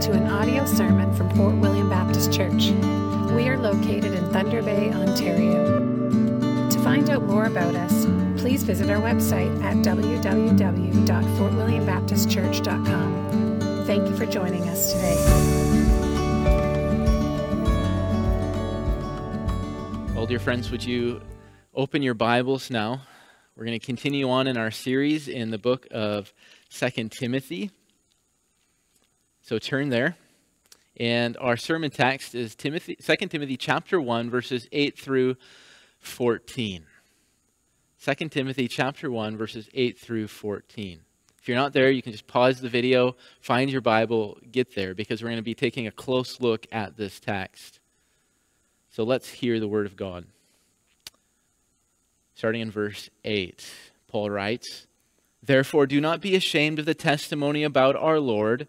to an audio sermon from Fort William Baptist Church. We are located in Thunder Bay, Ontario. To find out more about us, please visit our website at www.fortwilliambaptistchurch.com. Thank you for joining us today. Well, dear friends, would you open your Bibles now? We're going to continue on in our series in the book of Second Timothy. So turn there. And our sermon text is Timothy, 2 Timothy chapter 1, verses 8 through 14. 2 Timothy chapter 1, verses 8 through 14. If you're not there, you can just pause the video, find your Bible, get there, because we're going to be taking a close look at this text. So let's hear the word of God. Starting in verse 8, Paul writes, Therefore, do not be ashamed of the testimony about our Lord,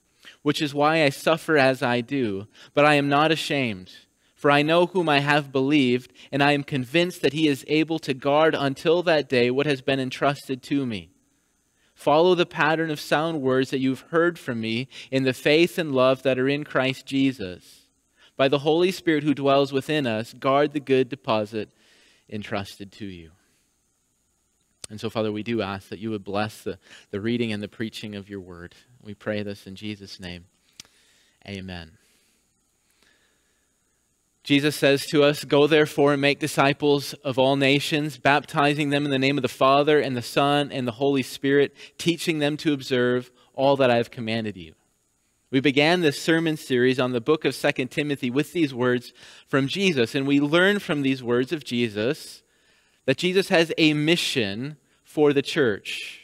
which is why I suffer as I do, but I am not ashamed. For I know whom I have believed, and I am convinced that he is able to guard until that day what has been entrusted to me. Follow the pattern of sound words that you've heard from me in the faith and love that are in Christ Jesus by the Holy Spirit who dwells within us, guard the good deposit entrusted to you. And so, Father, we do ask that you would bless the, the reading and the preaching of your word. We pray this in Jesus' name. Amen. Jesus says to us, Go therefore and make disciples of all nations, baptizing them in the name of the Father and the Son and the Holy Spirit, teaching them to observe all that I have commanded you. We began this sermon series on the book of Second Timothy with these words from Jesus, and we learn from these words of Jesus that Jesus has a mission for the church.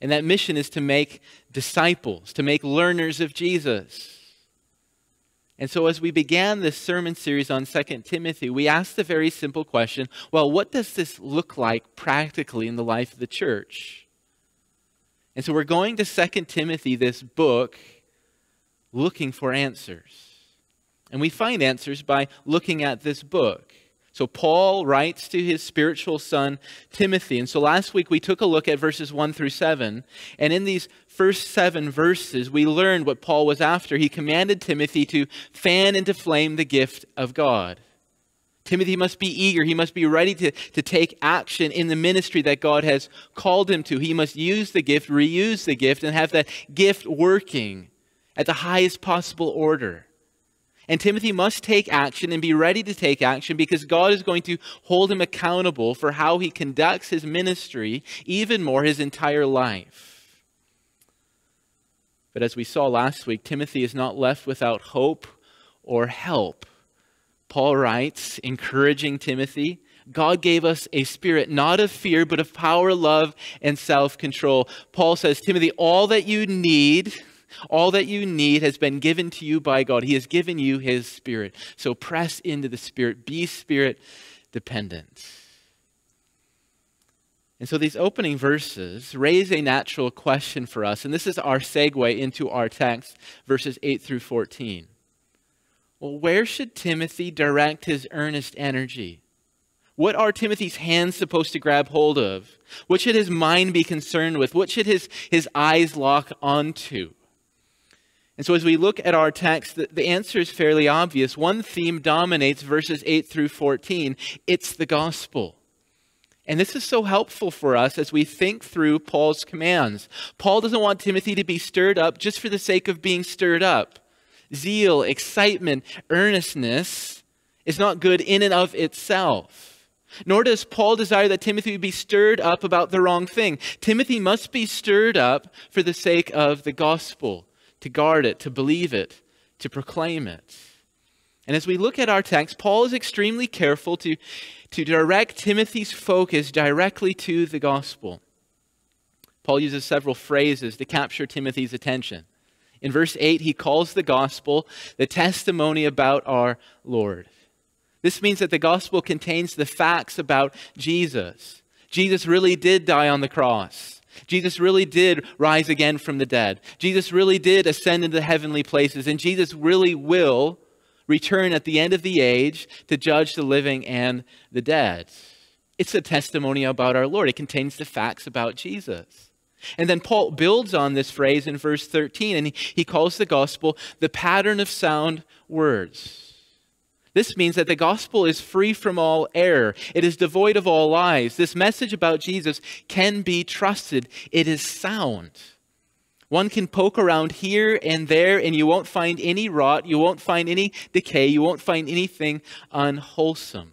And that mission is to make disciples, to make learners of Jesus. And so, as we began this sermon series on Second Timothy, we asked the very simple question well, what does this look like practically in the life of the church? And so, we're going to Second Timothy, this book looking for answers. And we find answers by looking at this book. So Paul writes to his spiritual son Timothy. And so last week we took a look at verses 1 through 7. And in these first seven verses, we learned what Paul was after. He commanded Timothy to fan into flame the gift of God. Timothy must be eager. He must be ready to, to take action in the ministry that God has called him to. He must use the gift, reuse the gift, and have that gift working at the highest possible order. And Timothy must take action and be ready to take action because God is going to hold him accountable for how he conducts his ministry, even more his entire life. But as we saw last week, Timothy is not left without hope or help. Paul writes, encouraging Timothy, God gave us a spirit not of fear, but of power, love, and self control. Paul says, Timothy, all that you need all that you need has been given to you by God. He has given you His Spirit. So press into the Spirit, be Spirit dependent. And so these opening verses raise a natural question for us, and this is our segue into our text, verses 8 through 14. Well, where should Timothy direct his earnest energy? What are Timothy's hands supposed to grab hold of? What should his mind be concerned with? What should his, his eyes lock onto? And so, as we look at our text, the, the, answer is fairly obvious. One theme dominates verses 8 through 14 it's the gospel. And this is so helpful for us as we think through Paul's commands. Paul doesn't want Timothy to be stirred up just for the sake of being stirred up. Zeal, excitement, earnestness is not good in and of itself. Nor does Paul desire that Timothy be stirred up about the wrong thing. Timothy must be stirred up for the sake of the gospel to guard it, to believe it, to proclaim it. And as we look at our text, Paul is extremely careful to, to direct Timothy's focus directly to the gospel. Paul uses several phrases to capture Timothy's attention. In verse 8, he calls the gospel the testimony about our Lord. This means that the gospel contains the facts about Jesus. Jesus really did die on the cross. Jesus really did rise again from the dead. Jesus really did ascend into the heavenly places. And Jesus really will return at the end of the age to judge the living and the dead. It's a testimony about our Lord, it contains the facts about Jesus. And then Paul builds on this phrase in verse 13, and he, he calls the gospel the pattern of sound words. This means that the gospel is free from all error. It is devoid of all lies. This message about Jesus can be trusted. It is sound. One can poke around here and there, and you won't find any rot, you won't find any decay, you won't find anything unwholesome.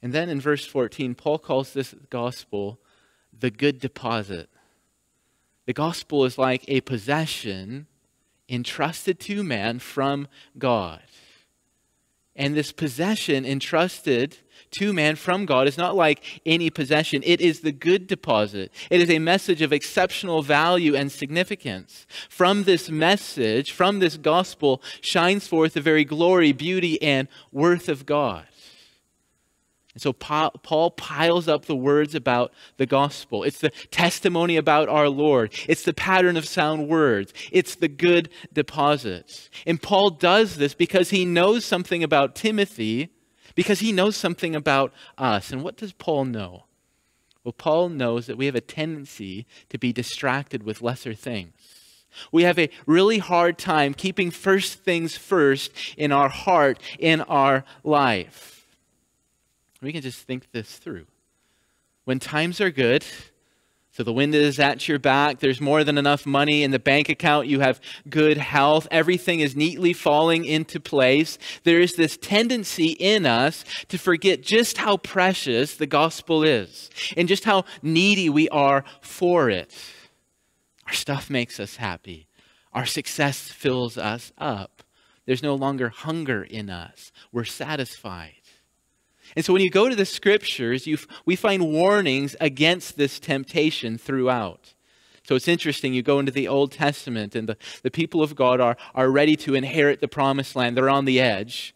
And then in verse 14, Paul calls this gospel the good deposit. The gospel is like a possession entrusted to man from God. And this possession entrusted to man from God is not like any possession. It is the good deposit. It is a message of exceptional value and significance. From this message, from this gospel, shines forth the very glory, beauty, and worth of God. And so Paul piles up the words about the gospel. It's the testimony about our Lord. It's the pattern of sound words. It's the good deposits. And Paul does this because he knows something about Timothy, because he knows something about us. And what does Paul know? Well, Paul knows that we have a tendency to be distracted with lesser things. We have a really hard time keeping first things first in our heart, in our life. We can just think this through. When times are good, so the wind is at your back, there's more than enough money in the bank account, you have good health, everything is neatly falling into place. There is this tendency in us to forget just how precious the gospel is and just how needy we are for it. Our stuff makes us happy, our success fills us up. There's no longer hunger in us, we're satisfied. And so when you go to the scriptures, you, we find warnings against this temptation throughout. So it's interesting, you go into the Old Testament, and the, the people of God are, are ready to inherit the promised land. They're on the edge.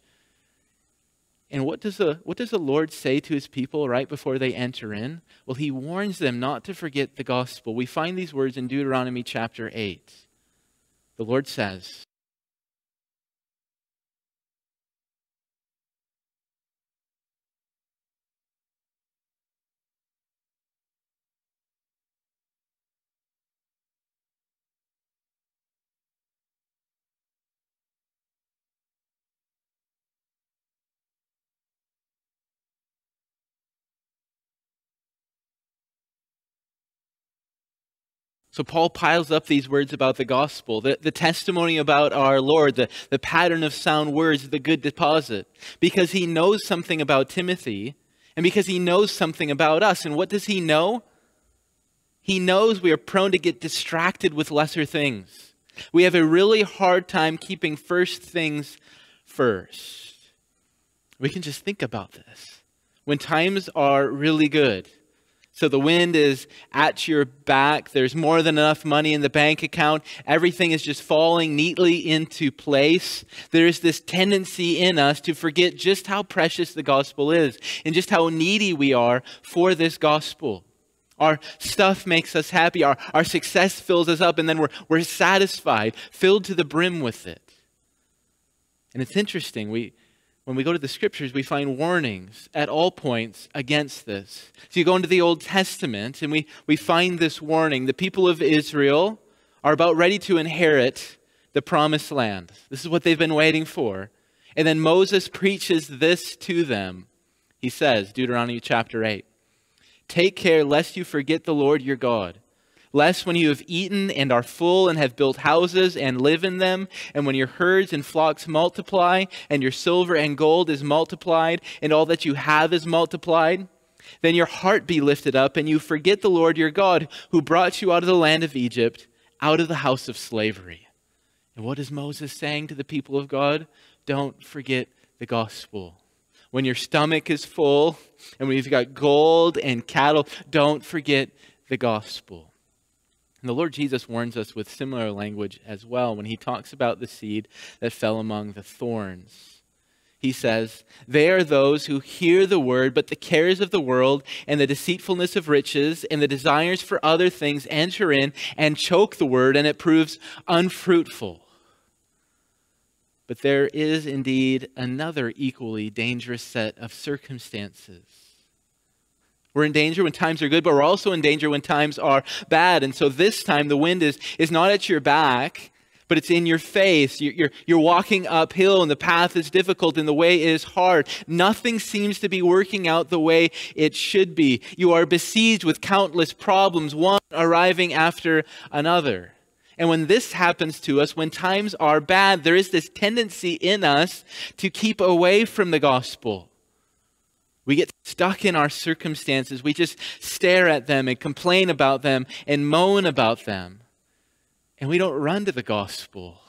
And what does, the, what does the Lord say to his people right before they enter in? Well, he warns them not to forget the gospel. We find these words in Deuteronomy chapter 8. The Lord says, So Paul piles up these words about the gospel, the, the testimony about our Lord, the, the pattern of sound words, the good deposit, because he knows something about Timothy and because he knows something about us. And what does he know? He knows we are prone to get distracted with lesser things. We have a really hard time keeping first things first. We can just think about this. When times are really good, so the wind is at your back. There's more than enough money in the bank account. Everything is just falling neatly into place. There's this tendency in us to forget just how precious the gospel is and just how needy we are for this gospel. Our stuff makes us happy. Our, our success fills us up, and then we're, we're satisfied, filled to the brim with it. And it's interesting. We, when we go to the scriptures, we find warnings at all points against this. So you go into the Old Testament and we, we find this warning. The people of Israel are about ready to inherit the promised land. This is what they've been waiting for. And then Moses preaches this to them. He says, Deuteronomy chapter 8 Take care lest you forget the Lord your God lest when you have eaten and are full and have built houses and live in them, and when your herds and flocks multiply, and your silver and gold is multiplied, and all that you have is multiplied, then your heart be lifted up, and you forget the Lord your God, who brought you out of the land of Egypt, out of the house of slavery. And what is Moses saying to the people of God? Don't forget the gospel. When your stomach is full and when you've got gold and cattle, don't forget the gospel. And the Lord Jesus warns us with similar language as well when he talks about the seed that fell among the thorns. He says, They are those who hear the word, but the cares of the world and the deceitfulness of riches and the desires for other things enter in and choke the word, and it proves unfruitful. But there is indeed another equally dangerous set of circumstances we're in danger when times are good, but we're also in danger when times are bad. And so this time the wind is, is not at your back, but it's in your face. You're, you're, you're walking uphill and the path is difficult and the way is hard. Nothing seems to be working out the way it should be. You are besieged with countless problems, one arriving after another. And when this happens to us, when times are bad, there is this tendency in us to keep away from the gospel we get stuck in our circumstances. We just stare at them and complain about them and moan about them. And we don't run to the gospel.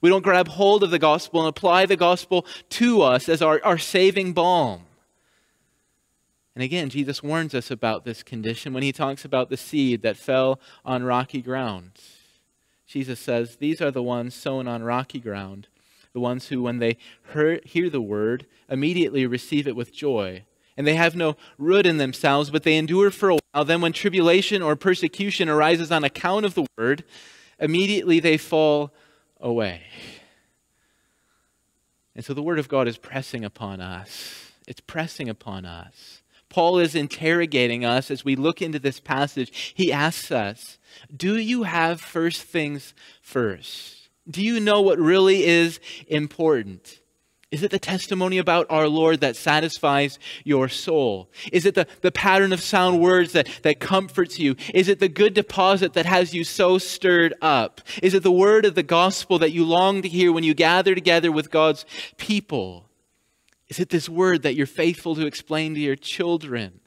We don't grab hold of the gospel and apply the gospel to us as our, our saving balm. And again, Jesus warns us about this condition when he talks about the seed that fell on rocky ground. Jesus says, These are the ones sown on rocky ground, the ones who, when they hear, hear the word, immediately receive it with joy and they have no root in themselves, but they endure for a while. Then, when tribulation or persecution arises on account of the word, immediately they fall away. And so the word of God is pressing upon us. It's pressing upon us. Paul is interrogating us as we look into this passage. He asks us, Do you have first things first? Do you know what really is important? Is it the testimony about our Lord that satisfies your soul? Is it the, the pattern of sound words that, that comforts you? Is it the good deposit that has you so stirred up? Is it the word of the gospel that you long to hear when you gather together with God's people? Is it this word that you're faithful to explain to your children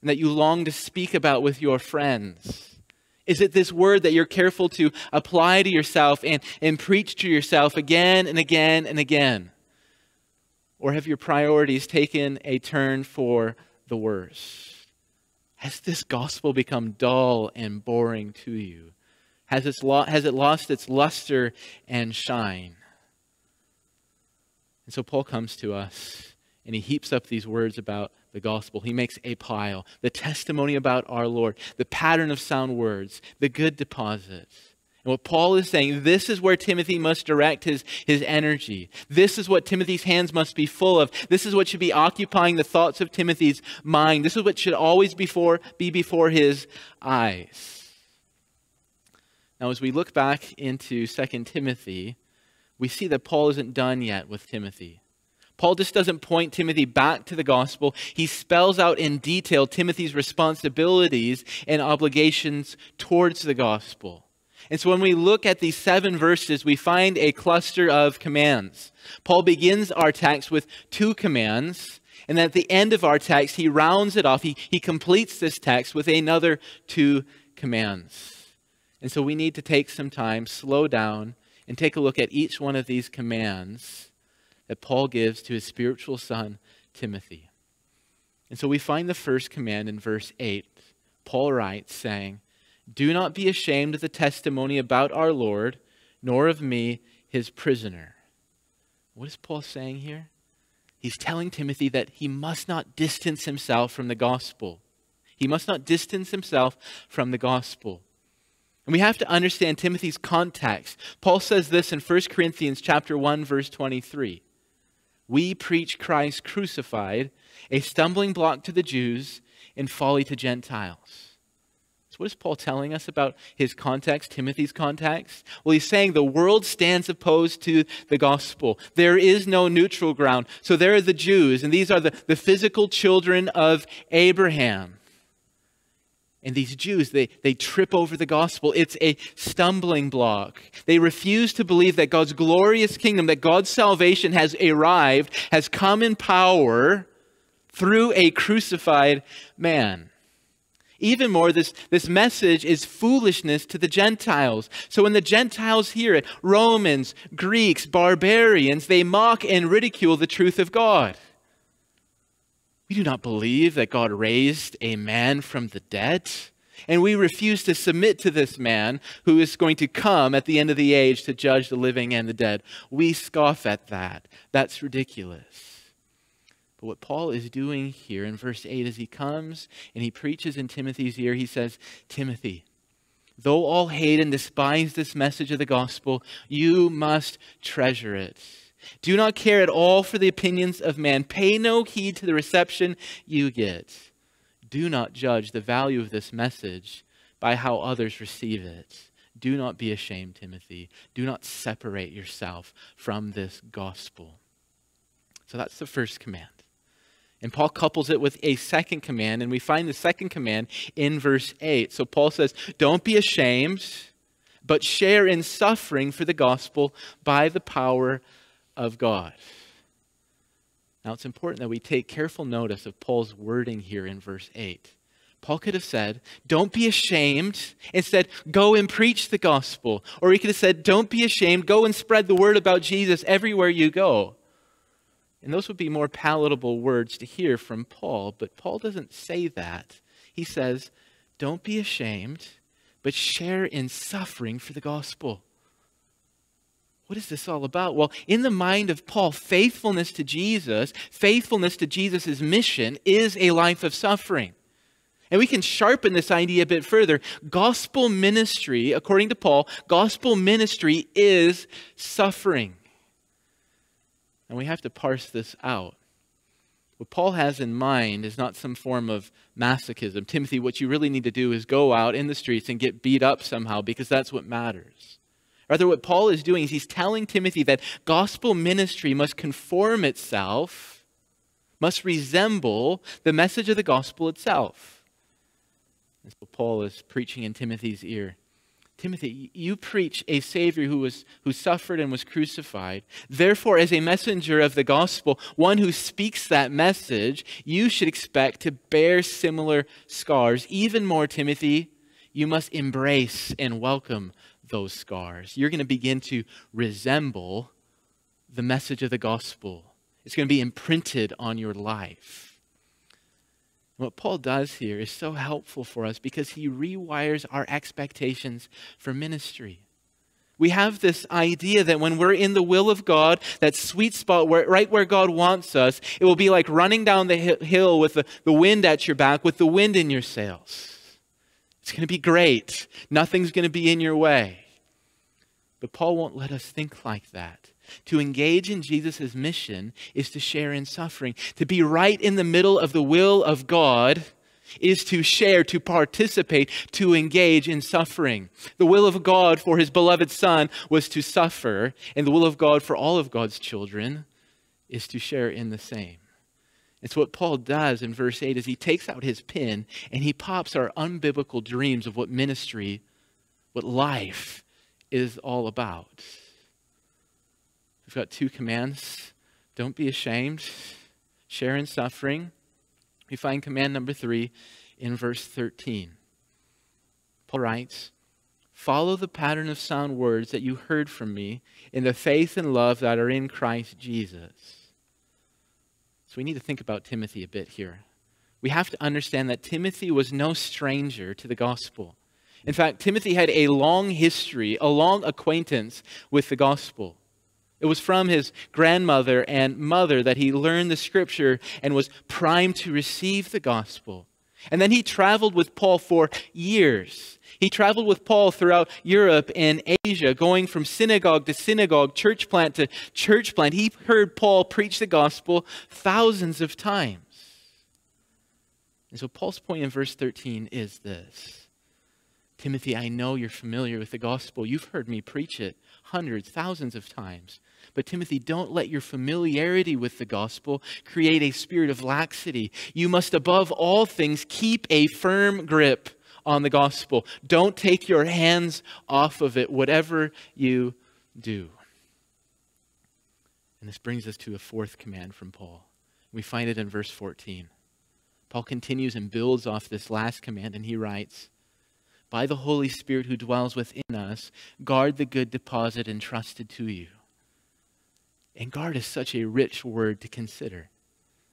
and that you long to speak about with your friends? Is it this word that you're careful to apply to yourself and, and preach to yourself again and again and again? Or have your priorities taken a turn for the worse? Has this gospel become dull and boring to you? Has, it lo- has it lost its luster and shine? And so Paul comes to us and he heaps up these words about the gospel. He makes a pile, the testimony about our Lord, the pattern of sound words, the good deposits. And what Paul is saying, this is where Timothy must direct his, his energy. This is what Timothy's hands must be full of. This is what should be occupying the thoughts of Timothy's mind. This is what should always before, be before his eyes. Now, as we look back into 2 Timothy, we see that Paul isn't done yet with Timothy. Paul just doesn't point Timothy back to the gospel. He spells out in detail Timothy's responsibilities and obligations towards the gospel. And so when we look at these seven verses, we find a cluster of commands. Paul begins our text with two commands, and at the end of our text, he rounds it off. He, he completes this text with another two commands. And so we need to take some time, slow down, and take a look at each one of these commands that Paul gives to his spiritual son, Timothy. And so we find the first command in verse 8. Paul writes, saying, do not be ashamed of the testimony about our Lord, nor of me, his prisoner. What is Paul saying here? He's telling Timothy that he must not distance himself from the gospel. He must not distance himself from the gospel. And we have to understand Timothy's context. Paul says this in 1 Corinthians chapter 1 verse 23. We preach Christ crucified, a stumbling block to the Jews and folly to Gentiles. What is Paul telling us about his context, Timothy's context? Well, he's saying the world stands opposed to the gospel. There is no neutral ground. So there are the Jews, and these are the, the physical children of Abraham. And these Jews, they, they trip over the gospel. It's a stumbling block. They refuse to believe that God's glorious kingdom, that God's salvation has arrived, has come in power through a crucified man. Even more, this, this message is foolishness to the Gentiles. So when the Gentiles hear it, Romans, Greeks, barbarians, they mock and ridicule the truth of God. We do not believe that God raised a man from the dead. And we refuse to submit to this man who is going to come at the end of the age to judge the living and the dead. We scoff at that. That's ridiculous. But what Paul is doing here in verse 8 is he comes and he preaches in Timothy's ear, he says, Timothy, though all hate and despise this message of the gospel, you must treasure it. Do not care at all for the opinions of man. Pay no heed to the reception you get. Do not judge the value of this message by how others receive it. Do not be ashamed, Timothy. Do not separate yourself from this gospel. So that's the first command. And Paul couples it with a second command, and we find the second command in verse 8. So Paul says, Don't be ashamed, but share in suffering for the gospel by the power of God. Now it's important that we take careful notice of Paul's wording here in verse 8. Paul could have said, Don't be ashamed. Instead, go and preach the gospel. Or he could have said, Don't be ashamed. Go and spread the word about Jesus everywhere you go. And those would be more palatable words to hear from Paul, but Paul doesn't say that. He says, Don't be ashamed, but share in suffering for the gospel. What is this all about? Well, in the mind of Paul, faithfulness to Jesus, faithfulness to Jesus' mission is a life of suffering. And we can sharpen this idea a bit further. Gospel ministry, according to Paul, gospel ministry is suffering. And we have to parse this out. What Paul has in mind is not some form of masochism. Timothy, what you really need to do is go out in the streets and get beat up somehow because that's what matters. Rather, what Paul is doing is he's telling Timothy that gospel ministry must conform itself, must resemble the message of the gospel itself. That's what Paul is preaching in Timothy's ear. Timothy, you preach a Savior who, was, who suffered and was crucified. Therefore, as a messenger of the gospel, one who speaks that message, you should expect to bear similar scars. Even more, Timothy, you must embrace and welcome those scars. You're going to begin to resemble the message of the gospel, it's going to be imprinted on your life. What Paul does here is so helpful for us because he rewires our expectations for ministry. We have this idea that when we're in the will of God, that sweet spot where, right where God wants us, it will be like running down the hill with the, the wind at your back, with the wind in your sails. It's going to be great. Nothing's going to be in your way. But Paul won't let us think like that. To engage in Jesus' mission is to share in suffering. To be right in the middle of the will of God is to share, to participate, to engage in suffering. The will of God for his beloved Son was to suffer, and the will of God for all of God's children is to share in the same. It's what Paul does in verse 8 is he takes out his pen and he pops our unbiblical dreams of what ministry, what life is all about. We've got two commands don't be ashamed, share in suffering. We find command number three in verse 13. Paul writes, Follow the pattern of sound words that you heard from me in the faith and love that are in Christ Jesus. So we need to think about Timothy a bit here. We have to understand that Timothy was no stranger to the gospel. In fact, Timothy had a long history, a long acquaintance with the gospel. It was from his grandmother and mother that he learned the scripture and was primed to receive the gospel. And then he traveled with Paul for years. He traveled with Paul throughout Europe and Asia, going from synagogue to synagogue, church plant to church plant. He heard Paul preach the gospel thousands of times. And so Paul's point in verse 13 is this Timothy, I know you're familiar with the gospel. You've heard me preach it hundreds, thousands of times. But Timothy, don't let your familiarity with the gospel create a spirit of laxity. You must, above all things, keep a firm grip on the gospel. Don't take your hands off of it, whatever you do. And this brings us to a fourth command from Paul. We find it in verse 14. Paul continues and builds off this last command, and he writes, By the Holy Spirit who dwells within us, guard the good deposit entrusted to you. And guard is such a rich word to consider.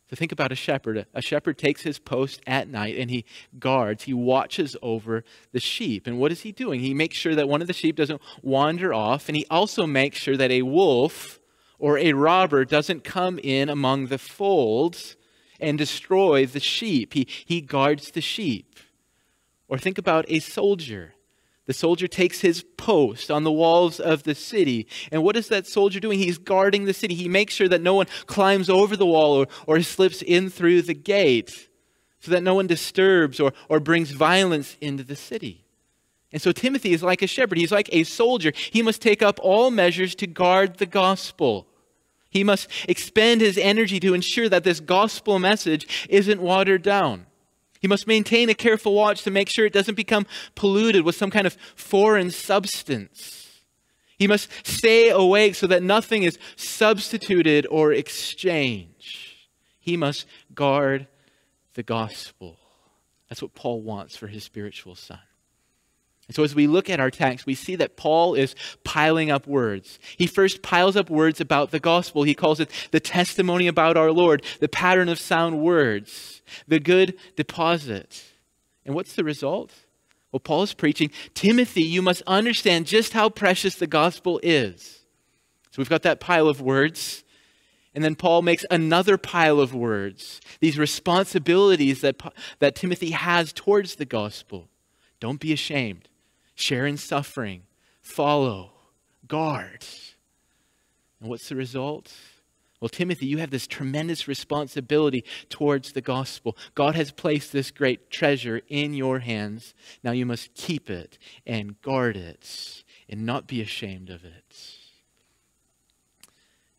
So think about a shepherd. A shepherd takes his post at night and he guards, he watches over the sheep. And what is he doing? He makes sure that one of the sheep doesn't wander off, and he also makes sure that a wolf or a robber doesn't come in among the folds and destroy the sheep. He, he guards the sheep. Or think about a soldier. The soldier takes his post on the walls of the city. And what is that soldier doing? He's guarding the city. He makes sure that no one climbs over the wall or, or slips in through the gate so that no one disturbs or, or brings violence into the city. And so Timothy is like a shepherd. He's like a soldier. He must take up all measures to guard the gospel. He must expend his energy to ensure that this gospel message isn't watered down. He must maintain a careful watch to make sure it doesn't become polluted with some kind of foreign substance. He must stay awake so that nothing is substituted or exchanged. He must guard the gospel. That's what Paul wants for his spiritual son. So, as we look at our text, we see that Paul is piling up words. He first piles up words about the gospel. He calls it the testimony about our Lord, the pattern of sound words, the good deposit. And what's the result? Well, Paul is preaching Timothy, you must understand just how precious the gospel is. So, we've got that pile of words. And then Paul makes another pile of words, these responsibilities that, that Timothy has towards the gospel. Don't be ashamed share in suffering, follow, guard. And what's the result? Well, Timothy, you have this tremendous responsibility towards the gospel. God has placed this great treasure in your hands. Now you must keep it and guard it and not be ashamed of it.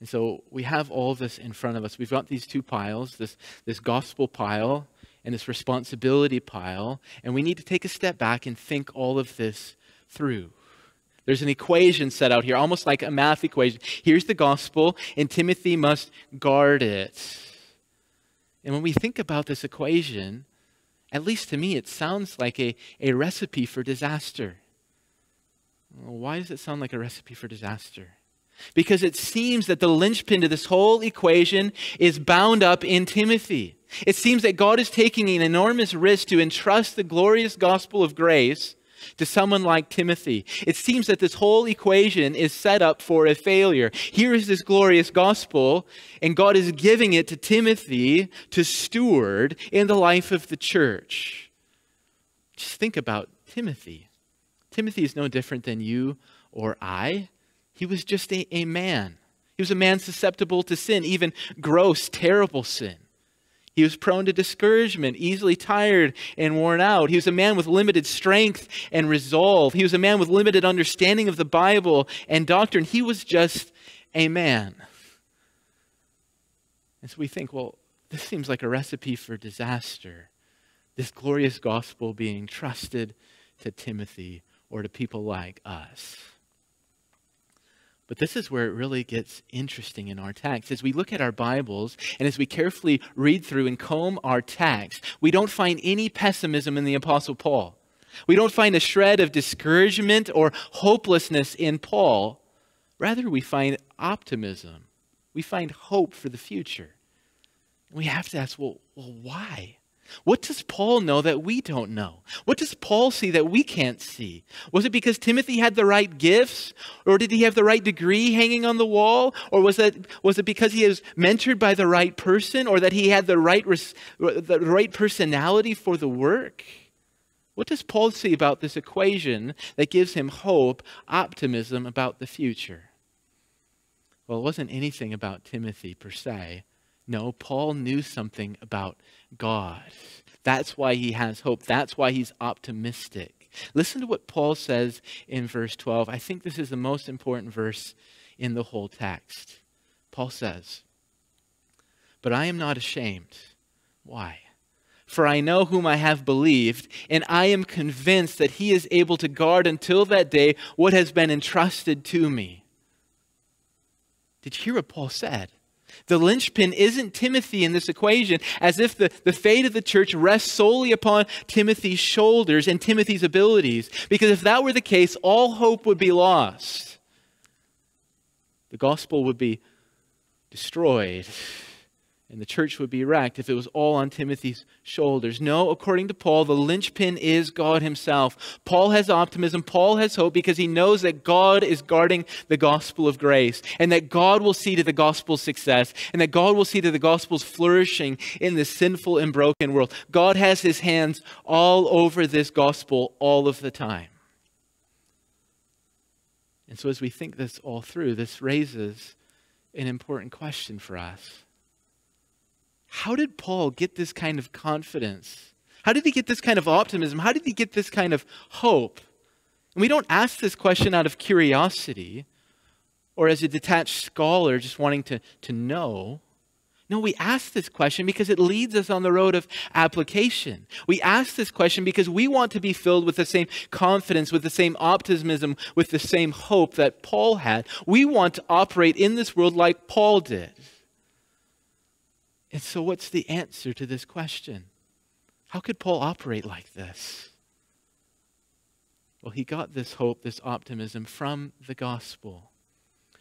And so we have all this in front of us. We've got these two piles this, this gospel pile and this responsibility pile, and we need to take a step back and think all of this through. There's an equation set out here, almost like a math equation. Here's the gospel, and Timothy must guard it. And when we think about this equation, at least to me, it sounds like a, a recipe for disaster. Why does it sound like a recipe for disaster? Because it seems that the linchpin to this whole equation is bound up in Timothy. It seems that God is taking an enormous risk to entrust the glorious gospel of grace to someone like Timothy. It seems that this whole equation is set up for a failure. Here is this glorious gospel, and God is giving it to Timothy to steward in the life of the church. Just think about Timothy. Timothy is no different than you or I. He was just a, a man. He was a man susceptible to sin, even gross, terrible sin. He was prone to discouragement, easily tired and worn out. He was a man with limited strength and resolve. He was a man with limited understanding of the Bible and doctrine. He was just a man. And so we think, well, this seems like a recipe for disaster. This glorious gospel being trusted to Timothy or to people like us. But this is where it really gets interesting in our text. As we look at our Bibles and as we carefully read through and comb our text, we don't find any pessimism in the Apostle Paul. We don't find a shred of discouragement or hopelessness in Paul. Rather, we find optimism. We find hope for the future. We have to ask, well, well why? What does Paul know that we don't know? What does Paul see that we can't see? Was it because Timothy had the right gifts? Or did he have the right degree hanging on the wall? Or was it, was it because he was mentored by the right person? Or that he had the right, the right personality for the work? What does Paul see about this equation that gives him hope, optimism about the future? Well, it wasn't anything about Timothy per se. No, Paul knew something about God. That's why he has hope. That's why he's optimistic. Listen to what Paul says in verse 12. I think this is the most important verse in the whole text. Paul says, But I am not ashamed. Why? For I know whom I have believed, and I am convinced that he is able to guard until that day what has been entrusted to me. Did you hear what Paul said? The linchpin isn't Timothy in this equation, as if the, the fate of the church rests solely upon Timothy's shoulders and Timothy's abilities. Because if that were the case, all hope would be lost. The gospel would be destroyed, and the church would be wrecked if it was all on Timothy's shoulders. No, according to Paul, the linchpin is God himself. Paul has optimism, Paul has hope because he knows that God is guarding the gospel of grace and that God will see to the gospel's success and that God will see to the gospel's flourishing in this sinful and broken world. God has his hands all over this gospel all of the time. And so, as we think this all through, this raises an important question for us how did Paul get this kind of confidence? How did he get this kind of optimism? How did he get this kind of hope? And we don't ask this question out of curiosity or as a detached scholar just wanting to, to know. No, we ask this question because it leads us on the road of application. We ask this question because we want to be filled with the same confidence, with the same optimism, with the same hope that Paul had. We want to operate in this world like Paul did. And so, what's the answer to this question? How could Paul operate like this? Well, he got this hope, this optimism from the gospel.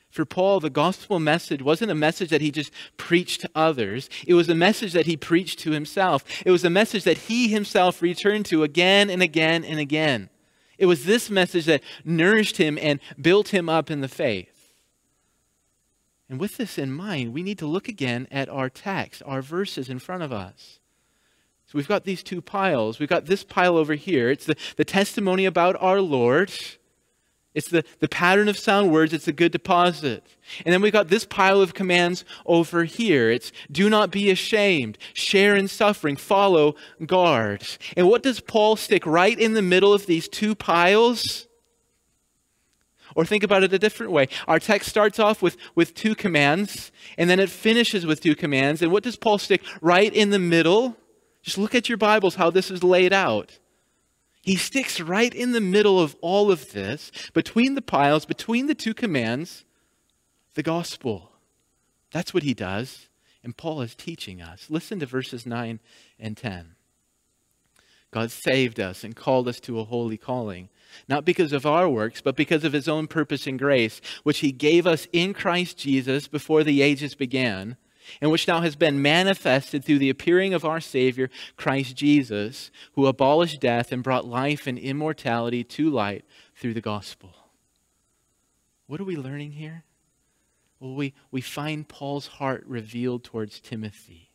For Paul, the gospel message wasn't a message that he just preached to others. It was a message that he preached to himself. It was a message that he himself returned to again and again and again. It was this message that nourished him and built him up in the faith. And with this in mind, we need to look again at our text, our verses in front of us. So we've got these two piles. We've got this pile over here. It's the, the testimony about our Lord. It's the, the pattern of sound words. It's a good deposit. And then we've got this pile of commands over here. It's do not be ashamed, share in suffering, follow, guard. And what does Paul stick right in the middle of these two piles? Or think about it a different way. Our text starts off with, with two commands, and then it finishes with two commands. And what does Paul stick right in the middle? Just look at your Bibles, how this is laid out. He sticks right in the middle of all of this, between the piles, between the two commands, the gospel. That's what he does. And Paul is teaching us. Listen to verses 9 and 10. God saved us and called us to a holy calling not because of our works, but because of his own purpose and grace, which he gave us in Christ Jesus before the ages began, and which now has been manifested through the appearing of our Savior, Christ Jesus, who abolished death and brought life and immortality to light through the gospel. What are we learning here? Well, we, we find Paul's heart revealed towards Timothy.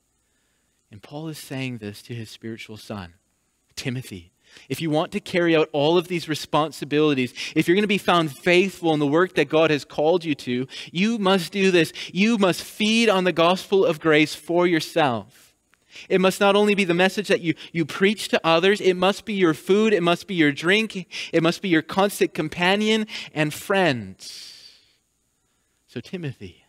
And Paul is saying this to his spiritual son Timothy, if you want to carry out all of these responsibilities, if you're going to be found faithful in the work that God has called you to, you must do this. You must feed on the gospel of grace for yourself. It must not only be the message that you, you preach to others, it must be your food, it must be your drink, it must be your constant companion and friend. So, Timothy,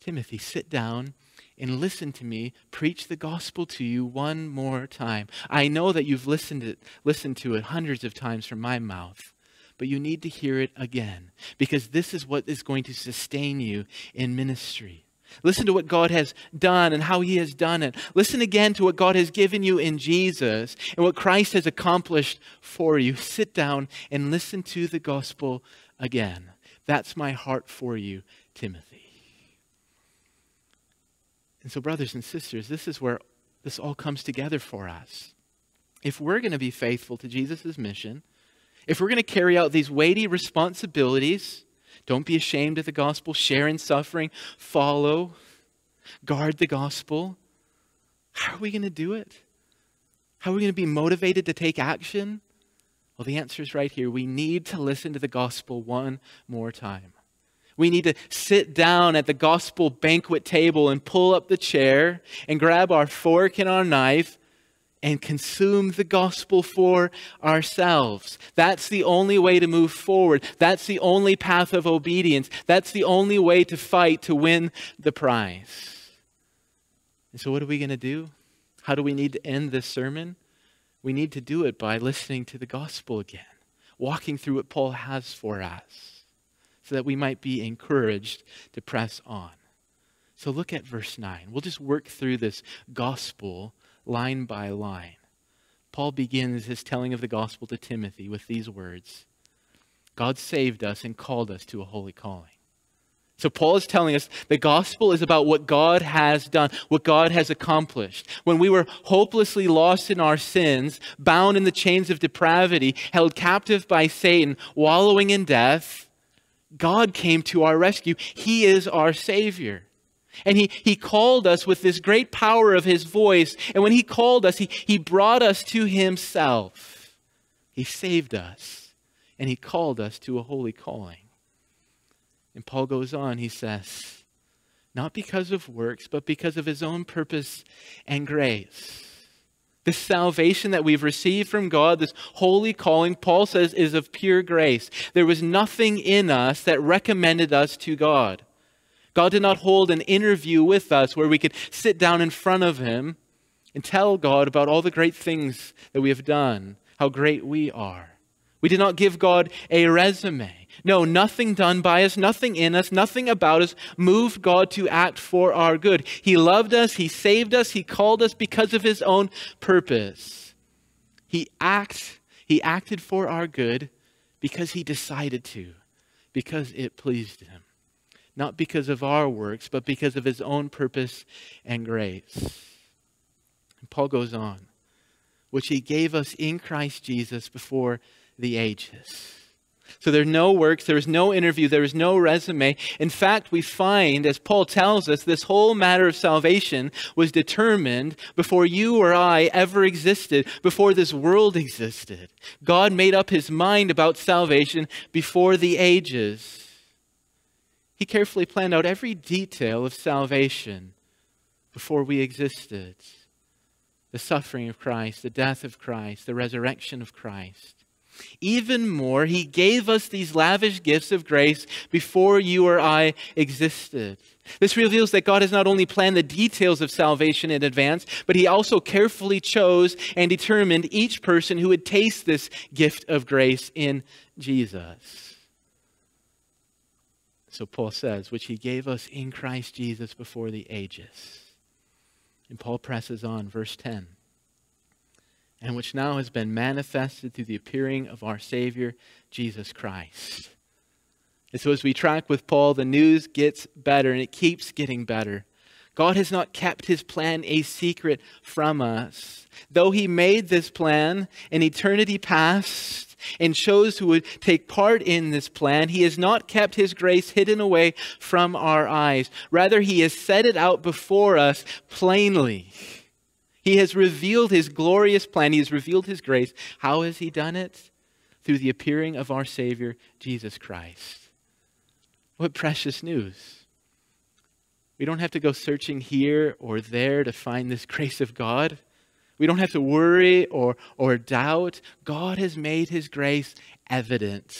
Timothy, sit down and listen to me preach the gospel to you one more time. I know that you've listened to, listened to it hundreds of times from my mouth, but you need to hear it again because this is what is going to sustain you in ministry. Listen to what God has done and how He has done it. Listen again to what God has given you in Jesus and what Christ has accomplished for you. Sit down and listen to the gospel again. That's my heart for you, Timothy. And so, brothers and sisters, this is where this all comes together for us. If we're going to be faithful to Jesus' mission, if we're going to carry out these weighty responsibilities, don't be ashamed of the gospel, share in suffering, follow, guard the gospel, how are we going to do it? How are we going to be motivated to take action? Well, the answer is right here. We need to listen to the gospel one more time. We need to sit down at the gospel banquet table and pull up the chair and grab our fork and our knife and consume the gospel for ourselves. That's the only way to move forward. That's the only path of obedience. That's the only way to fight to win the prize. And so, what are we going to do? How do we need to end this sermon? We need to do it by listening to the gospel again, walking through what Paul has for us so that we might be encouraged to press on. So look at verse 9. We'll just work through this gospel line by line. Paul begins his telling of the gospel to Timothy with these words God saved us and called us to a holy calling. So, Paul is telling us the gospel is about what God has done, what God has accomplished. When we were hopelessly lost in our sins, bound in the chains of depravity, held captive by Satan, wallowing in death, God came to our rescue. He is our Savior. And he, he called us with this great power of his voice. And when he called us, he, he brought us to himself. He saved us. And he called us to a holy calling. And Paul goes on, he says, not because of works, but because of his own purpose and grace. This salvation that we've received from God, this holy calling, Paul says, is of pure grace. There was nothing in us that recommended us to God. God did not hold an interview with us where we could sit down in front of Him and tell God about all the great things that we have done, how great we are. We did not give God a resume. No, nothing done by us, nothing in us, nothing about us moved God to act for our good. He loved us, He saved us, He called us because of His own purpose. He act, He acted for our good because He decided to, because it pleased Him not because of our works, but because of his own purpose and grace. And Paul goes on, which he gave us in Christ Jesus before the ages. So there's no works, there is no interview, there is no resume. In fact, we find, as Paul tells us, this whole matter of salvation was determined before you or I ever existed, before this world existed. God made up his mind about salvation before the ages. He carefully planned out every detail of salvation before we existed the suffering of Christ, the death of Christ, the resurrection of Christ. Even more, he gave us these lavish gifts of grace before you or I existed. This reveals that God has not only planned the details of salvation in advance, but he also carefully chose and determined each person who would taste this gift of grace in Jesus. So Paul says, which he gave us in Christ Jesus before the ages. And Paul presses on, verse 10 and which now has been manifested through the appearing of our Savior, Jesus Christ. And so, as we track with Paul, the news gets better and it keeps getting better. God has not kept his plan a secret from us. Though he made this plan in eternity past, and chose who would take part in this plan, he has not kept his grace hidden away from our eyes. Rather, he has set it out before us plainly. He has revealed his glorious plan. He has revealed his grace. How has he done it? Through the appearing of our Savior, Jesus Christ. What precious news. We don't have to go searching here or there to find this grace of God. We don't have to worry or, or doubt. God has made his grace evident.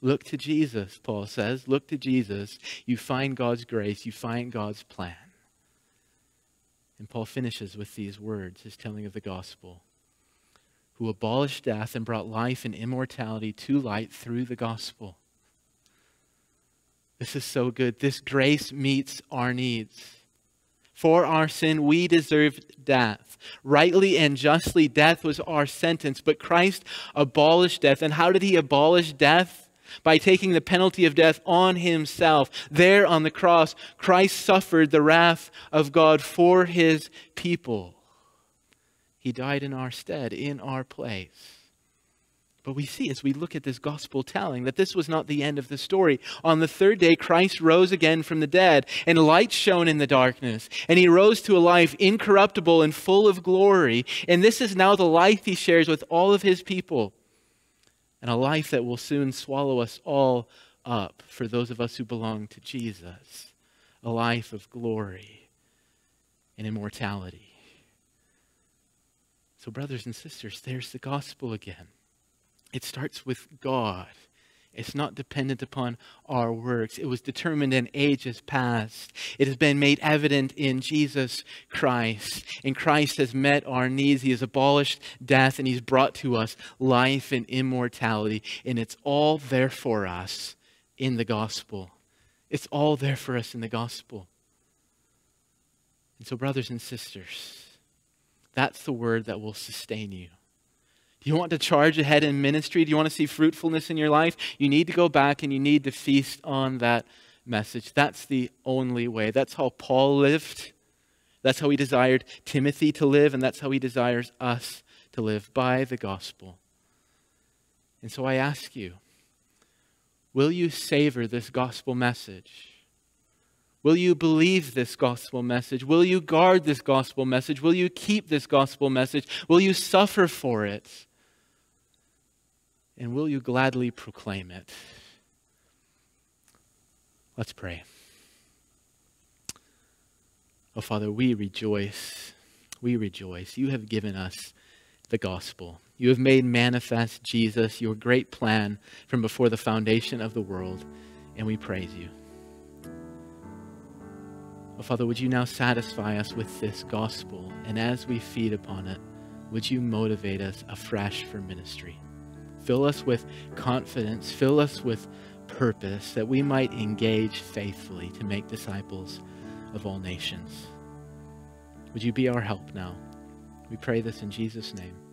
Look to Jesus, Paul says. Look to Jesus. You find God's grace, you find God's plan. And Paul finishes with these words, his telling of the gospel who abolished death and brought life and immortality to light through the gospel. This is so good. This grace meets our needs. For our sin, we deserved death. Rightly and justly, death was our sentence, but Christ abolished death. And how did he abolish death? By taking the penalty of death on himself. There on the cross, Christ suffered the wrath of God for his people. He died in our stead, in our place. But we see as we look at this gospel telling that this was not the end of the story. On the third day, Christ rose again from the dead, and light shone in the darkness. And he rose to a life incorruptible and full of glory. And this is now the life he shares with all of his people. And a life that will soon swallow us all up for those of us who belong to Jesus. A life of glory and immortality. So, brothers and sisters, there's the gospel again. It starts with God. It's not dependent upon our works. It was determined in ages past. It has been made evident in Jesus Christ. And Christ has met our needs. He has abolished death and He's brought to us life and immortality. And it's all there for us in the gospel. It's all there for us in the gospel. And so, brothers and sisters, that's the word that will sustain you. Do you want to charge ahead in ministry? Do you want to see fruitfulness in your life? You need to go back and you need to feast on that message. That's the only way. That's how Paul lived. That's how he desired Timothy to live, and that's how he desires us to live by the gospel. And so I ask you, will you savor this gospel message? Will you believe this gospel message? Will you guard this gospel message? Will you keep this gospel message? Will you suffer for it? And will you gladly proclaim it? Let's pray. Oh, Father, we rejoice. We rejoice. You have given us the gospel. You have made manifest Jesus, your great plan from before the foundation of the world, and we praise you. Oh, Father, would you now satisfy us with this gospel? And as we feed upon it, would you motivate us afresh for ministry? Fill us with confidence, fill us with purpose, that we might engage faithfully to make disciples of all nations. Would you be our help now? We pray this in Jesus' name.